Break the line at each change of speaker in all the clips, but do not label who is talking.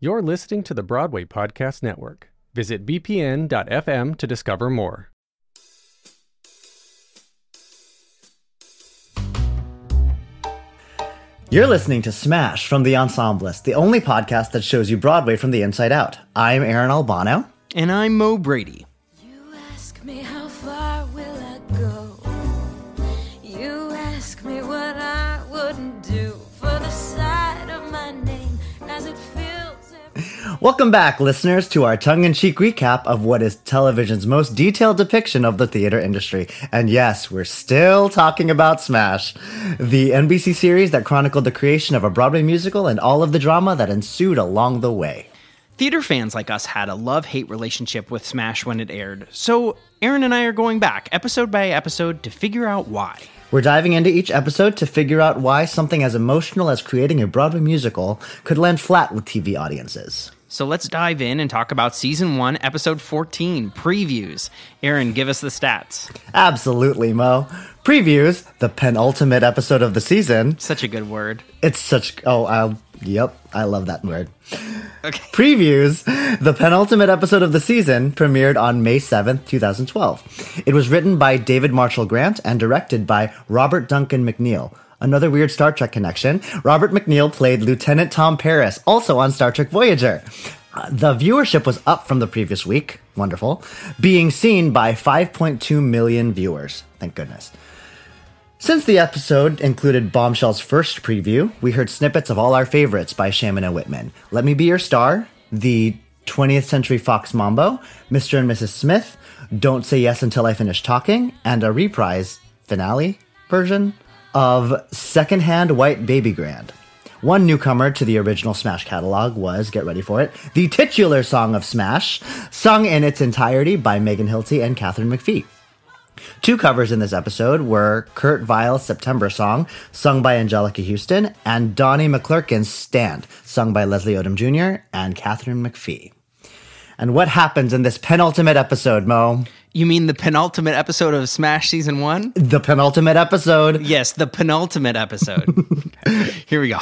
You're listening to the Broadway Podcast Network. Visit bpn.fm to discover more.
You're listening to Smash from The Ensemblist, the only podcast that shows you Broadway from the inside out. I'm Aaron Albano.
And I'm Mo Brady.
Welcome back, listeners, to our tongue in cheek recap of what is television's most detailed depiction of the theater industry. And yes, we're still talking about Smash, the NBC series that chronicled the creation of a Broadway musical and all of the drama that ensued along the way.
Theater fans like us had a love hate relationship with Smash when it aired, so Aaron and I are going back episode by episode to figure out why.
We're diving into each episode to figure out why something as emotional as creating a Broadway musical could land flat with TV audiences.
So let's dive in and talk about season 1, episode 14 previews. Aaron, give us the stats.
Absolutely, Mo. Previews, the penultimate episode of the season.
Such a good word.
It's such. Oh, I'll. Yep, I love that word.
Okay.
Previews, the penultimate episode of the season, premiered on May 7th, 2012. It was written by David Marshall Grant and directed by Robert Duncan McNeill. Another weird Star Trek connection. Robert McNeill played Lieutenant Tom Paris, also on Star Trek Voyager. Uh, The viewership was up from the previous week. Wonderful. Being seen by 5.2 million viewers. Thank goodness. Since the episode included Bombshell's first preview, we heard snippets of all our favorites by Shaiman and Whitman. Let Me Be Your Star, the 20th Century Fox Mambo, Mr. and Mrs. Smith, Don't Say Yes Until I Finish Talking, and a reprise finale version of Secondhand White Baby Grand. One newcomer to the original Smash catalog was, get ready for it, the titular song of Smash, sung in its entirety by Megan Hilty and Katherine McPhee. Two covers in this episode were Kurt Weill's September song, sung by Anjelica Huston, and Donnie McClurkin's Stand, sung by Leslie Odom Jr. and Katherine McPhee. And what happens in this penultimate episode, Mo?
You mean the penultimate episode of Smash season 1?
The penultimate episode.
Yes, the penultimate episode. Here we go.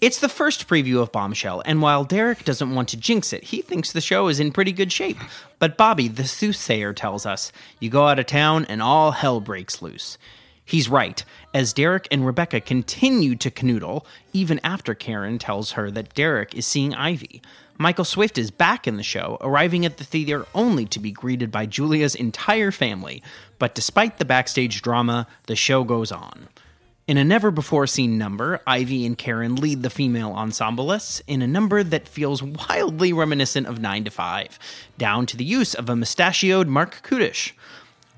It's the first preview of Bombshell, and while Derek doesn't want to jinx it, he thinks the show is in pretty good shape. But Bobby, the soothsayer, tells us you go out of town and all hell breaks loose. He's right, as Derek and Rebecca continue to canoodle, even after Karen tells her that Derek is seeing Ivy. Michael Swift is back in the show, arriving at the theater only to be greeted by Julia's entire family. But despite the backstage drama, the show goes on. In a never before seen number, Ivy and Karen lead the female ensemblists in a number that feels wildly reminiscent of 9 to 5, down to the use of a mustachioed Marc Kudisch.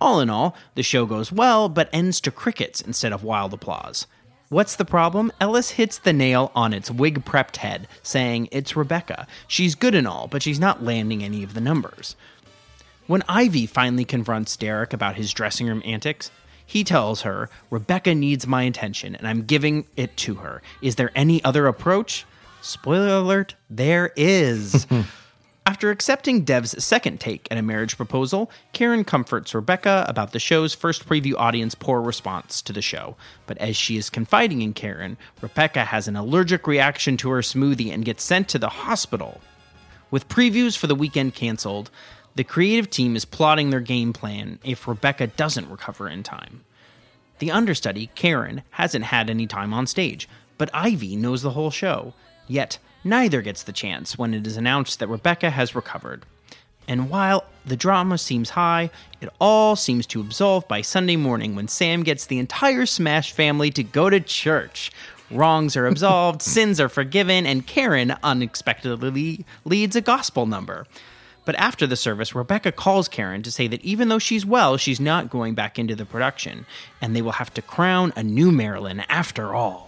All in all, the show goes well, but ends to crickets instead of wild applause. What's the problem? Ellis hits the nail on its wig prepped head, saying it's Rebecca. She's good and all, but she's not landing any of the numbers. When Ivy finally confronts Derek about his dressing room antics, he tells her, Rebecca needs my attention and I'm giving it to her. Is there any other approach? Spoiler alert, there is. After accepting Dev's second take at a marriage proposal, Karen comforts Rebecca about the show's first preview audience poor response to the show. But as she is confiding in Karen, Rebecca has an allergic reaction to her smoothie and gets sent to the hospital. With previews for the weekend canceled, the creative team is plotting their game plan if Rebecca doesn't recover in time. The understudy, Karen, hasn't had any time on stage, but Ivy knows the whole show. Yet, neither gets the chance when it is announced that Rebecca has recovered. And while the drama seems high, it all seems to absolve by Sunday morning when Sam gets the entire Smash family to go to church. Wrongs are absolved, sins are forgiven, and Karen unexpectedly leads a gospel number. But after the service, Rebecca calls Karen to say that even though she's well, she's not going back into the production, and they will have to crown a new Marilyn after all.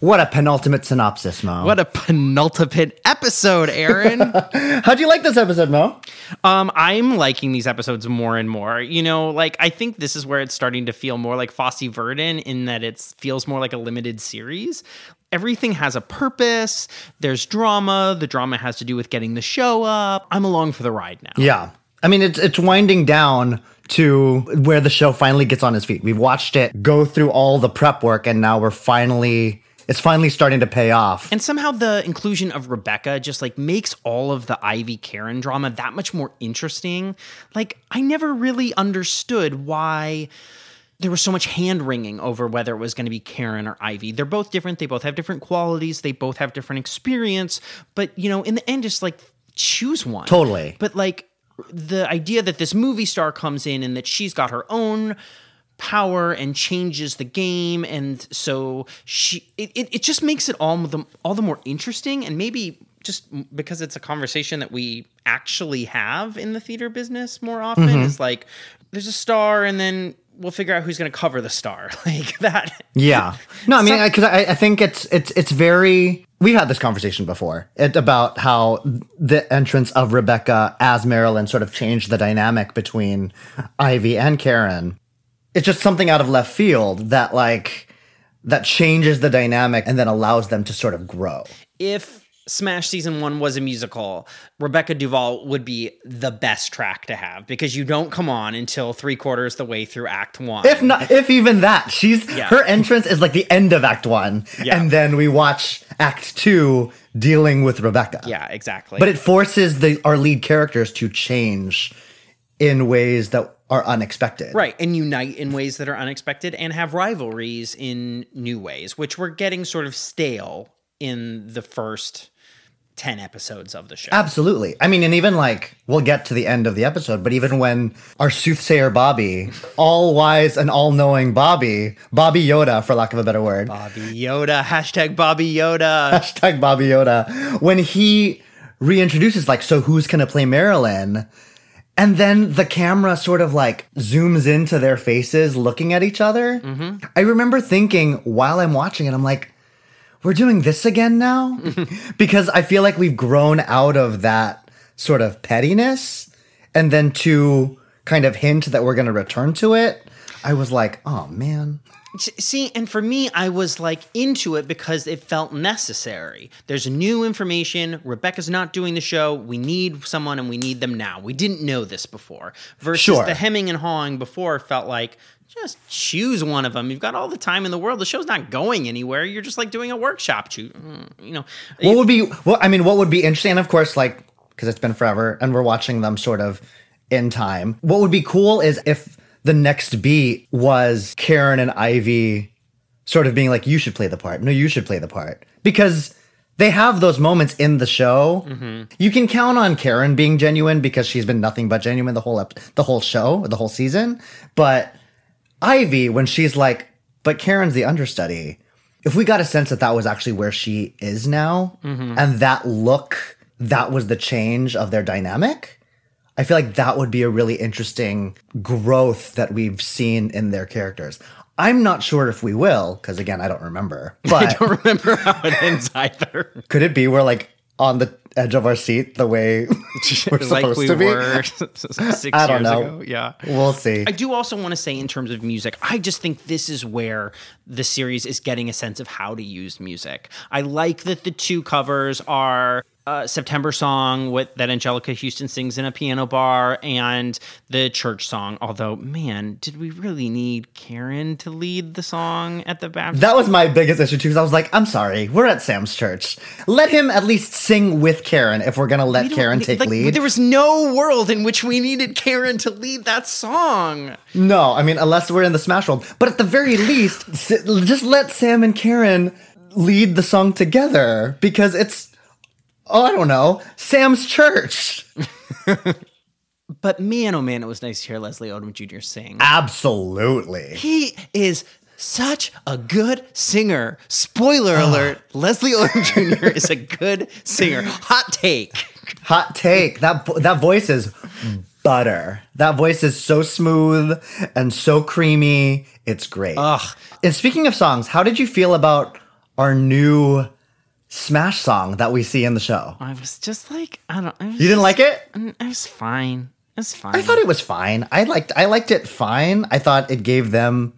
What a penultimate synopsis, Mo.
What a penultimate episode, Aaron.
How'd you like this episode, Mo?
um, I'm liking these episodes more and more. You know, like I think this is where it's starting to feel more like Fosse Verdon in that it feels more like a limited series. Everything has a purpose. There's drama. The drama has to do with getting the show up. I'm along for the ride now.
Yeah. I mean, it's it's winding down to where the show finally gets on its feet. We've watched it go through all the prep work, and now we're finally it's finally starting to pay off.
And somehow the inclusion of Rebecca just like makes all of the Ivy Karen drama that much more interesting. Like, I never really understood why there was so much hand wringing over whether it was going to be Karen or Ivy. They're both different. They both have different qualities. They both have different experience. But, you know, in the end, just like choose one.
Totally.
But like the idea that this movie star comes in and that she's got her own power and changes the game and so she it, it, it just makes it all the all the more interesting and maybe just because it's a conversation that we actually have in the theater business more often
Mm-hmm.
is like there's a star and then we'll figure out who's going to cover the star like that
Yeah. No, I mean, because I, I think it's it's it's very. We've had this conversation before it, about how the entrance of Rebecca as Marilyn sort of changed the dynamic between Ivy and Karen. It's just something out of left field that like that changes the dynamic and then allows them to sort of grow.
if Smash season one was a musical, Rebecca Duvall would be the best track to have because you don't come on until three quarters the way through Act One.
If not, if even that, she's
Yeah.
her entrance is like the end of Act One,
Yeah.
and then we watch Act Two dealing with Rebecca.
yeah, exactly.
but it forces the our lead characters to change in ways that are unexpected.
right, and unite in ways that are unexpected and have rivalries in new ways, which we're getting sort of stale in the first ten episodes of the show.
Absolutely. I mean, and even like we'll get to the end of the episode, but even when our soothsayer Bobby, all wise and all knowing Bobby, Bobby Yoda, for lack of a better word,
Bobby Yoda, hashtag Bobby Yoda.
hashtag Bobby Yoda, when he reintroduces like, so who's gonna play Marilyn? And then the camera sort of like zooms into their faces looking at each other. Mm-hmm. I remember thinking while I'm watching it, I'm like, we're doing this again now? because I feel like we've grown out of that sort of pettiness. And then to kind of hint that we're going to return to it, I was like, oh man.
See, and for me, I was like into it because it felt necessary. There's new information. Rebecca's not doing the show. We need someone and we need them now. We didn't know this before. Versus
Sure.
the hemming and hawing before felt like just choose one of them. You've got all the time in the world. The show's not going anywhere. You're just like doing a workshop. Mm, You know,
What would be, well, I mean, what would be interesting, and of course, like, because it's been forever and we're watching them sort of in time, what would be cool is if the next beat was Karen and Ivy sort of being like, you should play the part. No, you should play the part. Because they have those moments in the show. Mm-hmm. You can count on Karen being genuine because she's been nothing but genuine the whole ep- the whole show, the whole season. But Ivy, when she's like, but Karen's the understudy. If we got a sense that that was actually where she is now, mm-hmm. and that look, that was the change of their dynamic, I feel like that would be a really interesting growth that we've seen in their characters. I'm not sure if we will, because again, I don't remember. But
I don't remember how it ends either.
could it be we're like on the edge of our seat the way we're supposed
like we
to be?
were six
I don't
years
know.
ago. Yeah.
We'll see.
I do also want to say, in terms of music, I just think this is where the series is getting a sense of how to use music. I like that the two covers are uh, September song with, that Angelica Houston sings in a piano bar and the church song. Although, man, did we really need Karen to lead the song at the baptism?
That was my biggest issue too. Because I was like, I'm sorry, we're at Sam's church. Let him at least sing with Karen if we're gonna let
We
Karen take
like,
lead.
There was no world in which we needed Karen to lead that song.
No, I mean, unless we're in the Smash World. But at the very least, just let Sam and Karen lead the song together because it's, oh, I don't know, Sam's church.
But man, oh man, it was nice to hear Leslie Odom Jr. sing.
Absolutely.
He is such a good singer. Spoiler alert: Leslie Odom Jr. is a good singer. Hot take.
Hot take. That that voice is butter. That voice is so smooth and so creamy. It's great.
Ugh.
And speaking of songs, how did you feel about our new Smash song that we see in the show?
I was just like, I don't. I
You didn't like it?
it? It was fine. It was fine.
I thought it was fine. I liked I liked it fine. I thought it gave them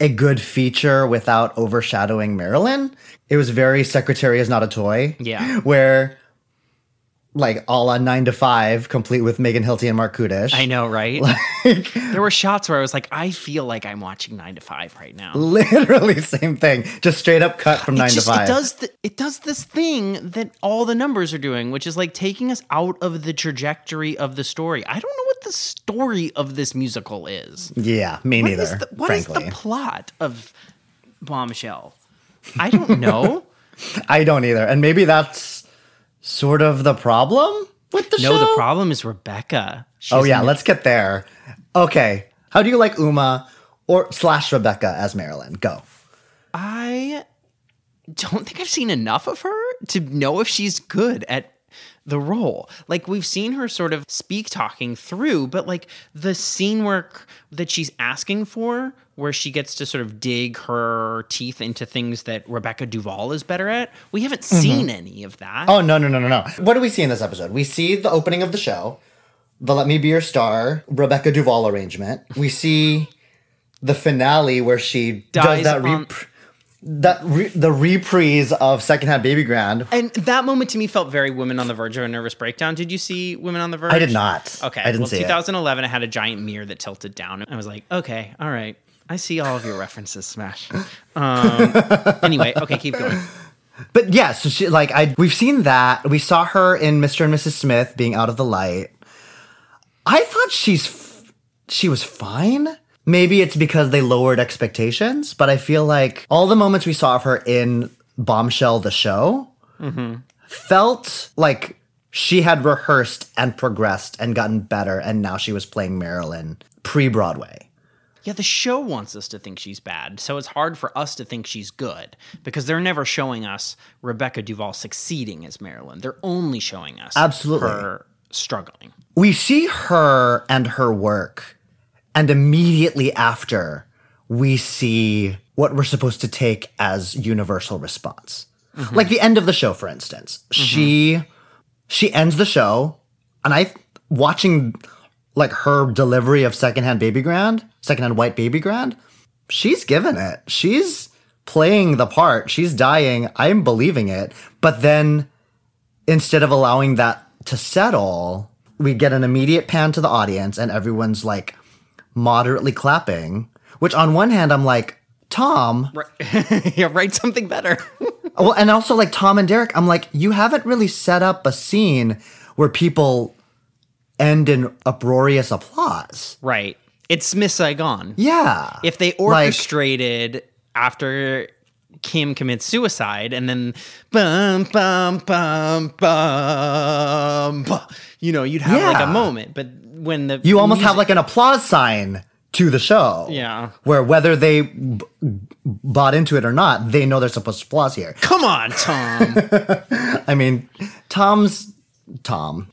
a good feature without overshadowing Marilyn. It was very Secretary is not a toy.
Yeah.
Where like all on nine to five, complete with Megan Hilty and Marc Kudisch.
I know, right? Like, there were shots where I was like, I feel like I'm watching Nine to Five right now.
Literally same thing. Just straight up cut from nine
just,
to five.
It does the, it does this thing that all the numbers are doing, which is like taking us out of the trajectory of the story. I don't know what the story of this musical is.
Yeah, me
What
neither.
is the, what is
frankly.
the plot of Bombshell? I don't know.
I don't either. And maybe that's sort of the problem with the
no,
show.
the problem is Rebecca. She's
Oh yeah, let's get there. Okay. How do you like Uma or slash Rebecca as Marilyn? Go.
I don't think I've seen enough of her to know if she's good at the role. Like we've seen her sort of speak talking through, but like the scene work that she's asking for, where she gets to sort of dig her teeth into things that Rebecca Duvall is better at, we haven't mm-hmm. seen any of that.
Oh no no no no no! What do we see in this episode? We see the opening of the show, the "Let Me Be Your Star" Rebecca Duvall arrangement. We see the finale where she
Dies
does that
on-
that re- the reprise of Secondhand Baby Grand.
And that moment to me felt very Women on the Verge of a Nervous Breakdown. Did you see Women on the Verge?
I did not.
Okay.
I didn't
well,
see it.
2011, it had a giant mirror that tilted down. I was like, okay, all right. I see all of your references, Smash. Um, anyway, okay, keep going.
But yeah, so she like I we've seen that. We saw her in Mr. and Mrs. Smith being out of the light. I thought she's f- she was fine. Maybe it's because they lowered expectations, but I feel like all the moments we saw of her in Bombshell the show felt like she had rehearsed and progressed and gotten better and now she was playing Marilyn pre-Broadway.
Yeah, the show wants us to think she's bad, so it's hard for us to think she's good because they're never showing us Rebecca Duvall succeeding as Marilyn. They're only showing us
Absolutely.
her struggling.
we see her and her work, and immediately after, we see what we're supposed to take as universal response. Mm-hmm. Like the end of the show, for instance, mm-hmm. she she ends the show, and I watching like her delivery of secondhand baby grand, secondhand white baby grand. She's given it. She's playing the part. She's dying. I'm believing it. But then instead of allowing that to settle, we get an immediate pan to the audience and everyone's like moderately clapping. Which on one hand, I'm like, Tom,
yeah, write something better.
well, and also like Tom and Derek, I'm like, you haven't really set up a scene where people end in uproarious applause.
right. It's Miss Saigon.
Yeah.
if they
Like-
orchestrated after Kim commits suicide and then bum bum bum bum, bum you know, you'd have like a moment. But when the
you almost have like an applause sign to the show.
Yeah.
Where whether they b- bought into it or not, they know they're supposed to applause here.
come on, Tom.
I mean, Tom's Tom.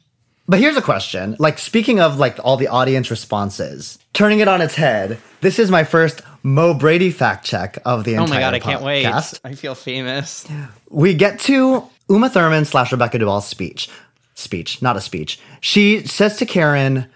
But here's a question. Like speaking of like all the audience responses, turning it on its head, this is my first Mo Brady fact check of the
oh
entire
my god, I can't wait. I feel famous.
We get to Uma Thurman slash Rebecca Duvall's speech. Speech, not a speech. She says to Karen,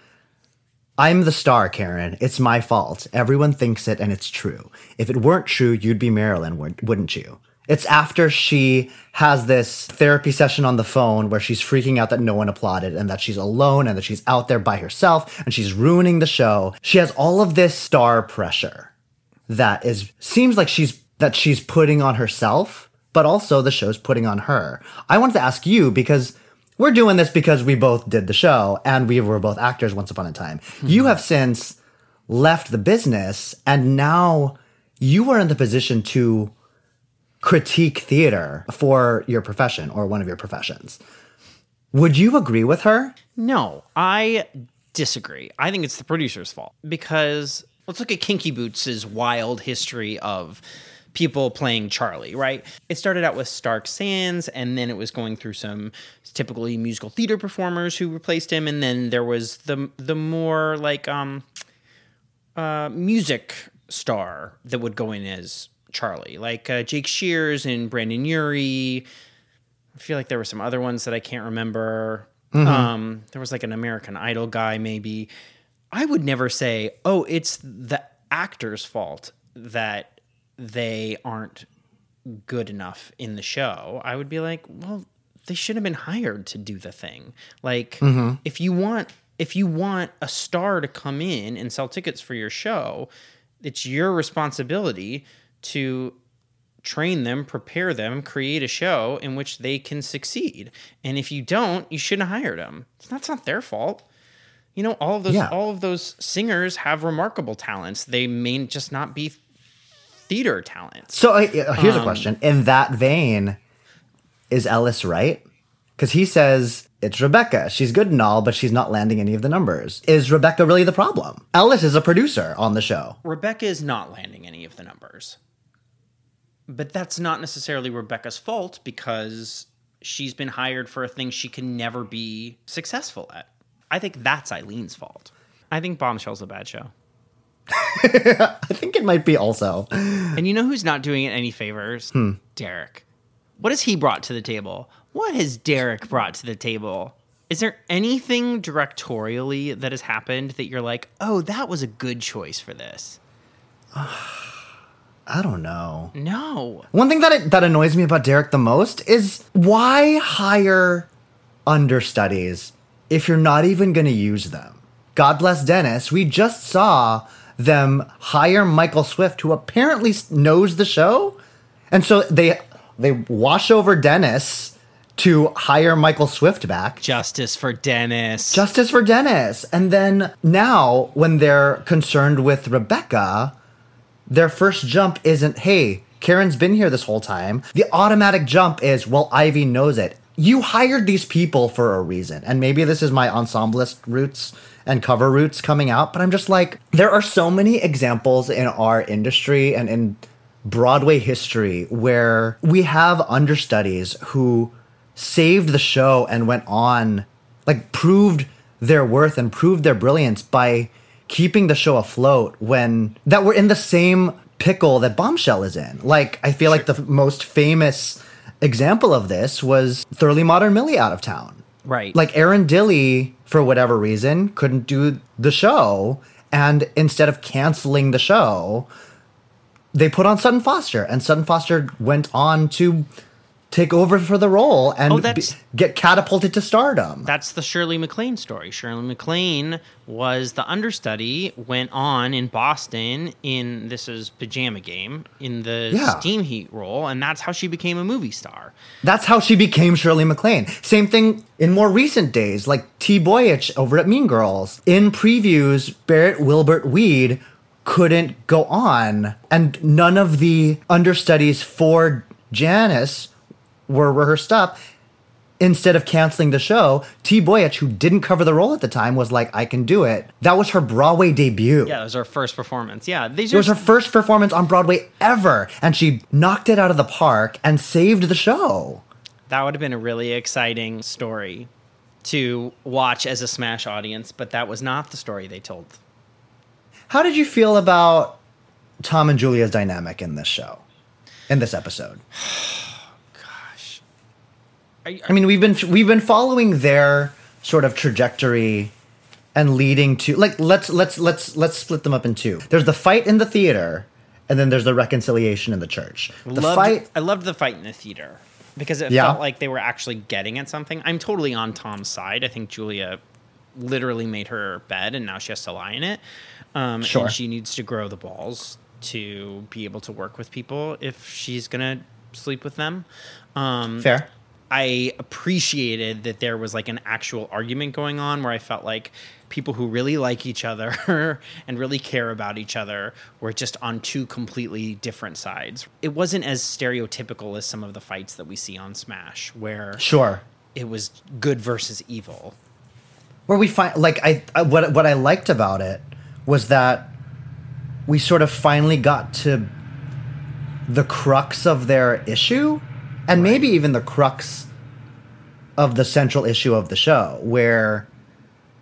I'm the star, Karen. It's my fault. Everyone thinks it and it's true. If it weren't true, you'd be Marilyn, wouldn't you? It's after she has this therapy session on the phone where she's freaking out that no one applauded and that she's alone and that she's out there by herself and she's ruining the show. She has all of this star pressure that is seems like she's that she's putting on herself, but also the show's putting on her. I wanted to ask you because we're doing this because we both did the show and we were both actors once upon a time. Hmm. You have since left the business and now you are in the position to critique theater for your profession or one of your professions. Would you agree with her?
No, I disagree. I think it's the producer's fault because let's look at Kinky Boots' wild history of people playing Charlie, right? It started out with Stark Sands, and then it was going through some typically musical theater performers who replaced him, and then there was the the more like um uh music star that would go in as Charlie, like uh, Jake Shears and Brendon Urie. I feel like there were some other ones that I can't remember. Um, there was like an American Idol guy, maybe. I would never say, oh, it's the actor's fault that they aren't good enough in the show. I would be like, well, they should have been hired to do the thing. Like, if you want if you want a star to come in and sell tickets for your show, it's your responsibility to train them, prepare them, create a show in which they can succeed. And if you don't, you shouldn't hire them. That's not their fault. You know, all of those
Yeah.
all of those singers have remarkable talents. They may just not be theater talents.
So uh, here's a question. In that vein, is Ellis right? Because he says it's Rebecca. She's good and all, but she's not landing any of the numbers. Is Rebecca really the problem? Ellis is a producer on the show.
Rebecca is not landing any of the numbers. But that's not necessarily Rebecca's fault because she's been hired for a thing she can never be successful at. I think that's Eileen's fault. I think Bombshell's a bad show.
I think it might be also.
And you know who's not doing it any favors? Hmm. Derek. What has he brought to the table? What has Derek brought to the table? Is there anything directorially that has happened that you're like, oh, that was a good choice for this?
I don't know.
No.
One thing that it, that annoys me about Derek the most is why hire understudies if you're not even going to use them? God bless Dennis. We just saw them hire Michael Swift, who apparently knows the show, and so they they wash over Dennis to hire Michael Swift back.
Justice for Dennis.
Justice for Dennis. And then now, when they're concerned with Rebecca, their first jump isn't, hey, Karen's been here this whole time. The automatic jump is, well, Ivy knows it. You hired these people for a reason. And maybe this is my ensemblist roots and cover roots coming out, but I'm just like, there are so many examples in our industry and in Broadway history where we have understudies who saved the show and went on, like, proved their worth and proved their brilliance by keeping the show afloat when that we're in the same pickle that Bombshell is in. Like, I feel like the most famous example of this was Thoroughly Modern Millie out of town.
Right.
Like, Erin Dilly, for whatever reason, couldn't do the show. And instead of canceling the show, they put on Sutton Foster, and Sutton Foster went on to take over for the role and
Oh,
be- get catapulted to stardom.
That's the Shirley MacLaine story. Shirley MacLaine was the understudy, went on in Boston in this is Pajama Game in the
Yeah.
Steam Heat role, and that's how she became a movie star.
That's how she became Shirley MacLaine. Same thing in more recent days, like T. Boyich over at Mean Girls. In previews, Barrett Wilbert Weed couldn't go on, and none of the understudies for Janis were rehearsed up. Instead of canceling the show, T. Boyich, who didn't cover the role at the time, was like, I can do it. That was her Broadway debut.
Yeah, that was her first performance. Yeah, these
It was her first performance on Broadway ever, and she knocked it out of the park and saved the show.
that would have been a really exciting story to watch as a Smash audience, but that was not the story they told.
How did you feel about Tom and Julia's dynamic in this show, in this episode?
I,
mean, we've been we've been following their sort of trajectory and leading to like let's let's let's let's split them up in two. There's the fight in the theater, and then there's the reconciliation in the church. The
loved,
fight,
I loved the fight in the theater because it
Yeah.
felt like they were actually getting at something. I'm totally on Tom's side. I think Julia literally made her bed and now she has to lie in it. Um,
Sure.
And she needs to grow the balls to be able to work with people if she's going to sleep with them. Um,
fair.
I appreciated that there was like an actual argument going on where I felt like people who really like each other and really care about each other were just on two completely different sides. It wasn't as stereotypical as some of the fights that we see on Smash, where
Sure.
it was good versus evil.
where we find like I, I what what I liked about it was that we sort of finally got to the crux of their issue and maybe even the crux of the central issue of the show where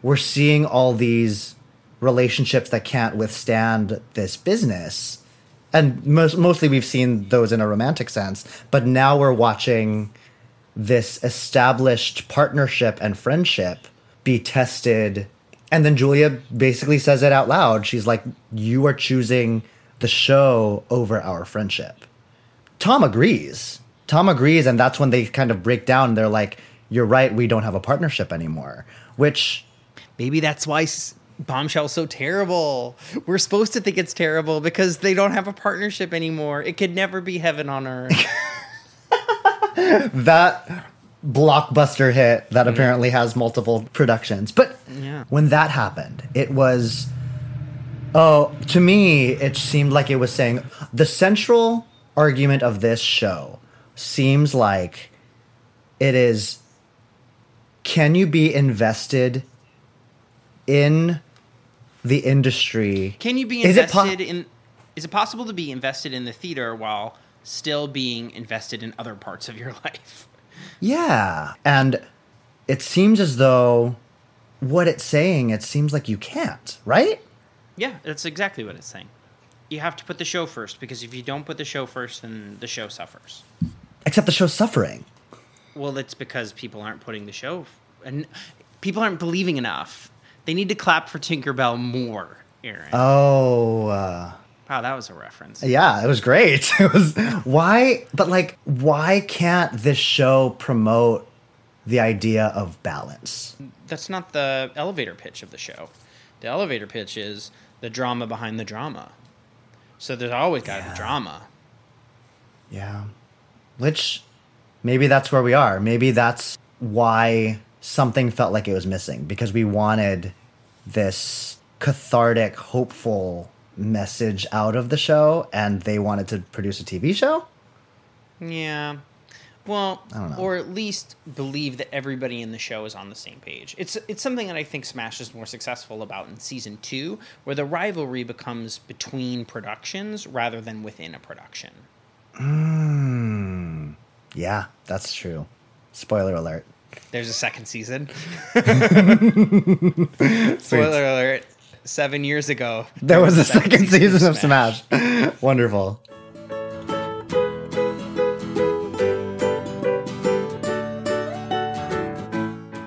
we're seeing all these relationships that can't withstand this business and most, mostly we've seen those in a romantic sense but now we're watching this established partnership and friendship be tested. And then Julia basically says it out loud. She's like, You are choosing the show over our friendship. Tom agrees. Tom agrees. And that's when they kind of break down. They're like, You're right. We don't have a partnership anymore. Which,
Maybe that's why Bombshell's so terrible. We're supposed to think it's terrible because they don't have a partnership anymore. It could never be heaven on earth.
that blockbuster hit that mm-hmm. apparently has multiple productions. But
Yeah.
when that happened, it was oh, to me it seemed like it was saying the central argument of this show seems like it is can you be invested in the industry?
Can you be
Is po-
invested in? Is it possible to be invested in the theater while still being invested in other parts of your life?
Yeah. And it seems as though what it's saying, it seems like you can't, right?
Yeah, that's exactly what it's saying. You have to put the show first because if you don't put the show first, then the show suffers.
Except the show's suffering.
Well, it's because people aren't putting the show, and people aren't believing enough. They need to clap for Tinkerbell more, Aaron.
Oh, uh,
wow, that was a reference.
yeah, it was great. It was why, but like, why can't this show promote the idea of balance?
That's not the elevator pitch of the show. The elevator pitch is the drama behind the drama. So there's always got to be drama.
Yeah. Which maybe that's where we are. Maybe that's why something felt like it was missing because we wanted this cathartic, hopeful message out of the show and they wanted to produce a TV show?
Yeah. Well,
I don't know.
or at least believe that everybody in the show is on the same page. It's it's something that I think Smash is more successful about in season two, where the rivalry becomes between productions rather than within a production. Hmm.
Yeah, that's true. Spoiler alert.
There's a second season. Spoiler alert: seven years ago,
There was a second season of Smash. Wonderful.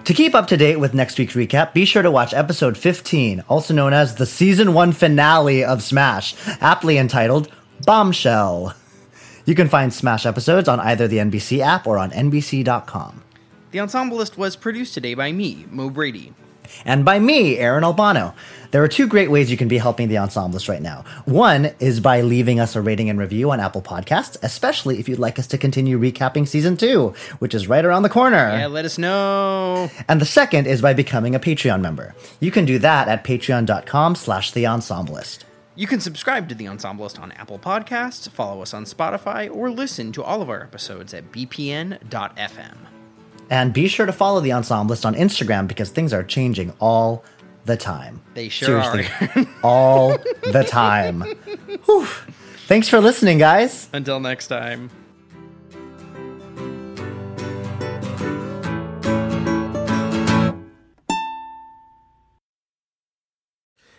To keep up to date with next week's recap, be sure to watch episode 15, also known as the season 1 finale of Smash, aptly entitled Bombshell. You can find Smash episodes on either the NBC app or on NBC.com.
The Ensemblist was produced today by me, Mo Brady.
and by me, Aaron Albano. There are two great ways you can be helping the ensemblist right now. One is by leaving us a rating and review on Apple Podcasts, especially if you'd like us to continue recapping season two, which is right around the corner.
Yeah, let us know.
And the second is by becoming a Patreon member. You can do that at patreon.com slash the ensemblist.
You can subscribe to The Ensemblist on Apple Podcasts, follow us on Spotify, or listen to all of our episodes at bpn.fm.
And be sure to follow the ensemblist on Instagram because things are changing all the time.
They sure are.
all the time. Whew. Thanks for listening, guys.
Until next time.